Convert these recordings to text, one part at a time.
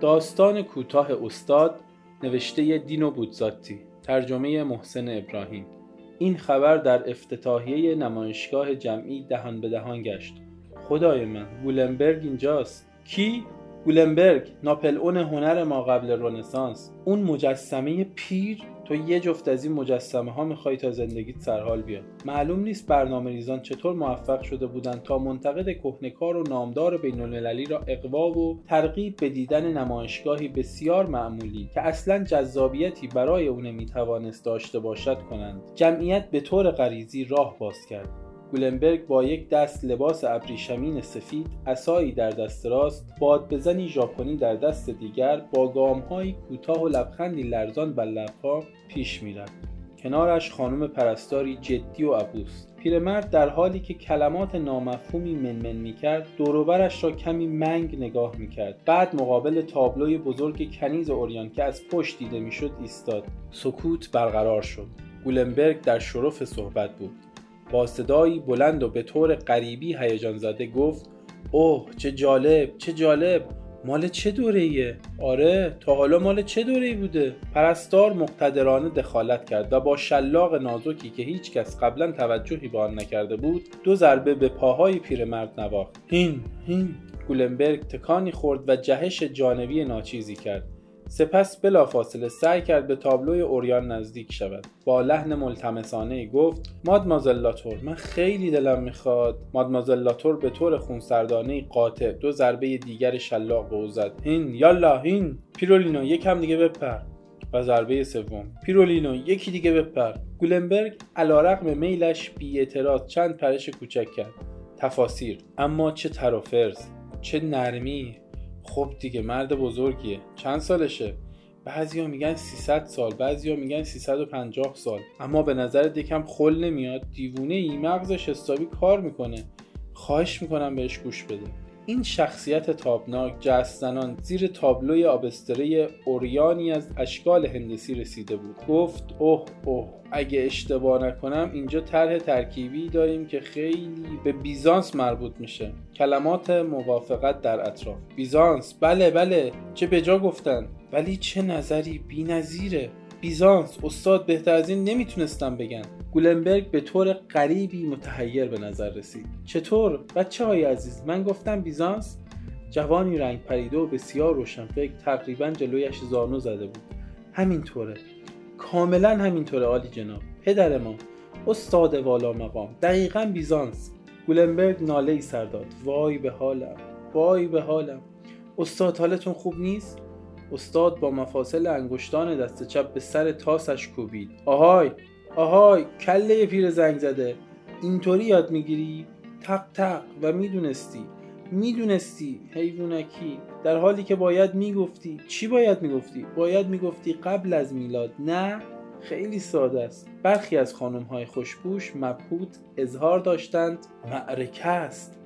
داستان کوتاه استاد نوشته دینو بودزاتی ترجمه محسن ابراهیم. این خبر در افتتاحیه نمایشگاه جمعی دهان به دهان گشت. خدای من گولنبرگ اینجاست. کی؟ گولنبرگ ناپل اون هنر ما قبل رنسانس اون مجسمه پیر تو یه جفت از این مجسمه ها می‌خوای تا زندگیت سرحال بیاد. معلوم نیست برنامه ریزان چطور موفق شده بودن تا منتقد کهنکار و نامدار بین المللی را اقوا و ترغیب به دیدن نمایشگاهی بسیار معمولی که اصلا جذابیتی برای اون نمی‌توانست داشته باشد کنند. جمعیت به طور غریزی راه باز کرد. گولنبرگ با یک دست لباس ابریشمین سفید اسایی در دست راست باد بزنی ژاپنی در دست دیگر با گامهایی کوتاه و لبخندی لرزان بر لبها پیش می‌رفت. کنارش خانم پرستاری جدی و عبوس. پیرمرد در حالی که کلمات نامفهومی منمن می‌کرد دوروبرش را کمی منگ نگاه می‌کرد. بعد مقابل تابلوی بزرگ کنیز اوریان که از پشت دیده می‌شد ایستاد. سکوت برقرار شد. گولنبرگ در شرف صحبت بود. با صدایی بلند و به طور غریبی هیجان زده گفت اوه چه جالب چه جالب مال چه دوره ایه؟ آره تا حالا مال چه دوره ای بوده؟ پرستار مقتدرانه دخالت کرد و با شلاق نازکی که هیچ کس قبلا توجهی به آن نکرده بود دو ضربه به پاهای پیرمرد نواخت هین هین گولنبرگ تکانی خورد و جهش جانبی ناچیزی کرد سپس بلافاصله سعی کرد به تابلوی اوریان نزدیک شود. با لحن ملتمسانه گفت مادمازل لاتور من خیلی دلم می‌خواد. مادمازل لاتور به طور خونسردانه قاطع دو ضربه دیگر شلاق به او زد. هین یالا هین پیرولینو یکم دیگه بپر. و ضربه سوم پیرولینو یکی دیگه بپر. گولنبرگ علیرغم میلش بی اعتراض چند پرش کوچک کرد. تفاسیر اما چه ترافرز چه نرمی. خب دیگه مرد بزرگیه. چند سالشه؟ بعضیا میگن 300 سال بعضیا میگن 350 سال. اما به نظر دکم خل نمیاد؟ دیوونه ای مغزش حسابی کار می‌کنه. خواهش می‌کنم بهش گوش بده. این شخصیت تابناک جستنان زیر تابلوی آبستره اوریانی از اشکال هندسی رسیده بود. گفت اوه اوه اگه اشتباه نکنم اینجا طرح ترکیبی داریم که خیلی به بیزانس مربوط میشه. کلمات موافقت در اطراف. بیزانس؟ بله بله چه بجا گفتن. ولی چه نظری بی نظیره بیزانس؟ استاد بهتر از این نمی‌تونستم بگن. گولنبرگ به طور غریبی متحیر به نظر رسید. چطور؟ بچه های عزیز من گفتم بیزانس؟ جوانی رنگ پریده و بسیار روشنفکر تقریبا جلویش زانو زده بود. همینطوره. کاملا همینطوره عالی جناب. پدر ما استاد والا مقام. دقیقا بیزانس. گولنبرگ ناله ای سر داد. وای به حالم. وای به حالم. استاد حالتون خوب نیست؟ استاد با مفاصل انگشتان دست چپ به سر تاسش کوبید. آهای! آهای کله پیر زنگ زده. اینطوری یاد می‌گیری؟ تق تق. و می‌دونستی. می‌دونستی حیوانکی. در حالی که باید می‌گفتی. چی باید می‌گفتی؟ باید می‌گفتی قبل از میلاد. نه خیلی ساده است. برخی از خانم های خوشبوش مبهوت اظهار داشتند. معرکه است.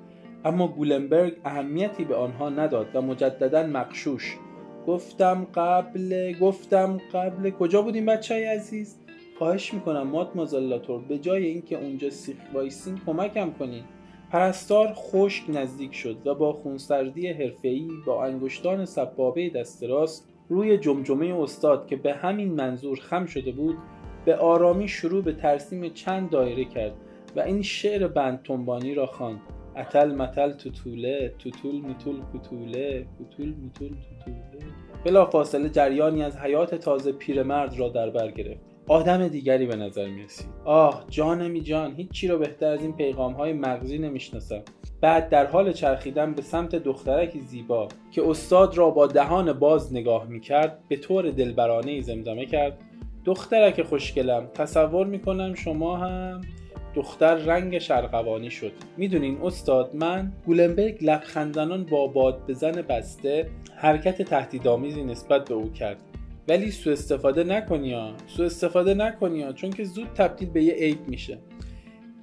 اما گولنبرگ اهمیتی به آنها نداد و مجددا مقشوش گفتم قبل گفتم قبل. کجا بودیم بچه عزیز؟ خواهش می‌کنم مات مازالاتور به جای اینکه اونجا سیخ وایسین کمکم کنین. پرستار خشک نزدیک شد و با خونسردی حرفه‌ای با انگشتان سبابه دست راست روی جمجمه استاد که به همین منظور خم شده بود به آرامی شروع به ترسیم چند دایره کرد و این شعر بند تنبانی را خواند. اتل متل توتوله توتول متول کوتوله کوتول متول توتوله. بلا فاصله جریانی از حیات تازه پیرمرد را در بر گرفت. آدم دیگری به نظر می رسید آه جانمی جان هیچی رو بهتر از این پیغام های مغزی نمی‌شناسم. بعد در حال چرخیدن به سمت دخترکی زیبا که استاد را با دهان باز نگاه می کرد به طور دلبرانه زمزمه کرد. دخترک خوشگلم تصور می کنم شما هم دختر رنگ شرقوانی شد. می‌دونین استاد من گولنبرگ لبخندانان با باد بزن بسته حرکت تهدیدآمیزی نسبت به او کرد. ولی سوء استفاده نکنی ها. سوء استفاده نکنی ها چون که زود تبدیل به یه عیب میشه.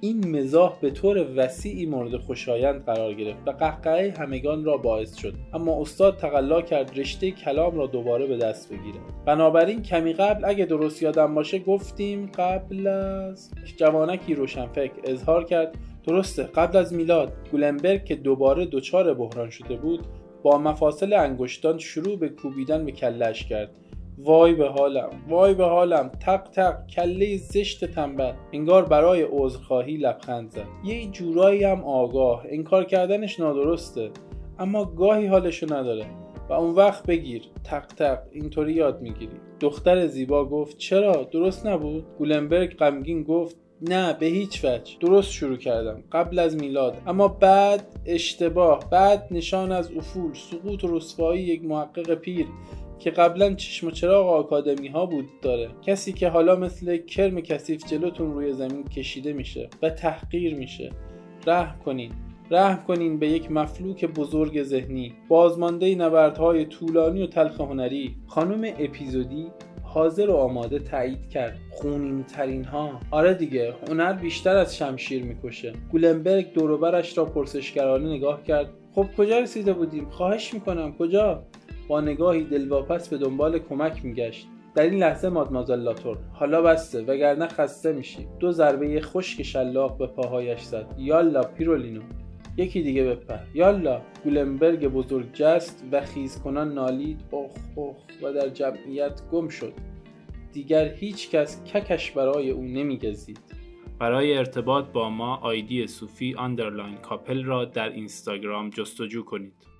این مزاح به طور وسیعی مورد خوشایند قرار گرفت و قهقهه همگان را باعث شد. اما استاد تقلا کرد رشته کلام را دوباره به دست بگیره. بنابراین کمی قبل اگه درست یادم باشه گفتیم قبل از جوانکی روشنفکر اظهار کرد. درسته قبل از میلاد گولنبرگ که دوباره دچار بحران شده بود با مفاصل انگشتان شروع به کوبیدن به کلش کرد. وای به حالم وای به حالم. تق تق کله زشت تنبل. انگار برای عذرخواهی لبخند زد. یه جورایی هم آگاه. انکار کردنش نادرسته. اما گاهی حالشو نداره. و اون وقت بگیر. تق تق اینطوری یاد می‌گیری. دختر زیبا گفت چرا؟ درست نبود؟ گولنبرگ غمگین گفت نه به هیچ وجه. درست شروع کردم. قبل از میلاد. اما بعد اشتباه. بعد نشان از افول. سقوط و رسوایی یک محقق پیر. که قبلا چشم و چراغ آکادمی ها بود داره. کسی که حالا مثل کرم کثیف جلوتون روی زمین کشیده میشه و تحقیر میشه. رحم کنین. رحم کنین به یک مفلوک بزرگ ذهنی. بازمانده نبردهای طولانی و تلخ هنری. خانم اپیزودی حاضر و آماده تایید کرد. خونین ترین ها آره دیگه هنر بیشتر از شمشیر می‌کشه. گولنبرگ دوروبرش را پرسشگرانه نگاه کرد. خب کجا رسیده بودیم؟ خواهش می‌کنم. کجا؟ نگاهی دلواپس به دنبال کمک میگشت. در این لحظه مادمازل لاتور حالا بسته وگرنه خسته میشی. دو ضربه خشک شلاق به پاهایش زد. یالا پیرولینو. یکی دیگه بپر یالا گولنبرگ بزرگ جست و خیز کنان نالید اخ اخ و در جمعیت گم شد. دیگر هیچ کس ککش برای او نمیگزید. برای ارتباط با ما آیدی صوفی underline کاپل را در اینستاگرام جستجو کنید.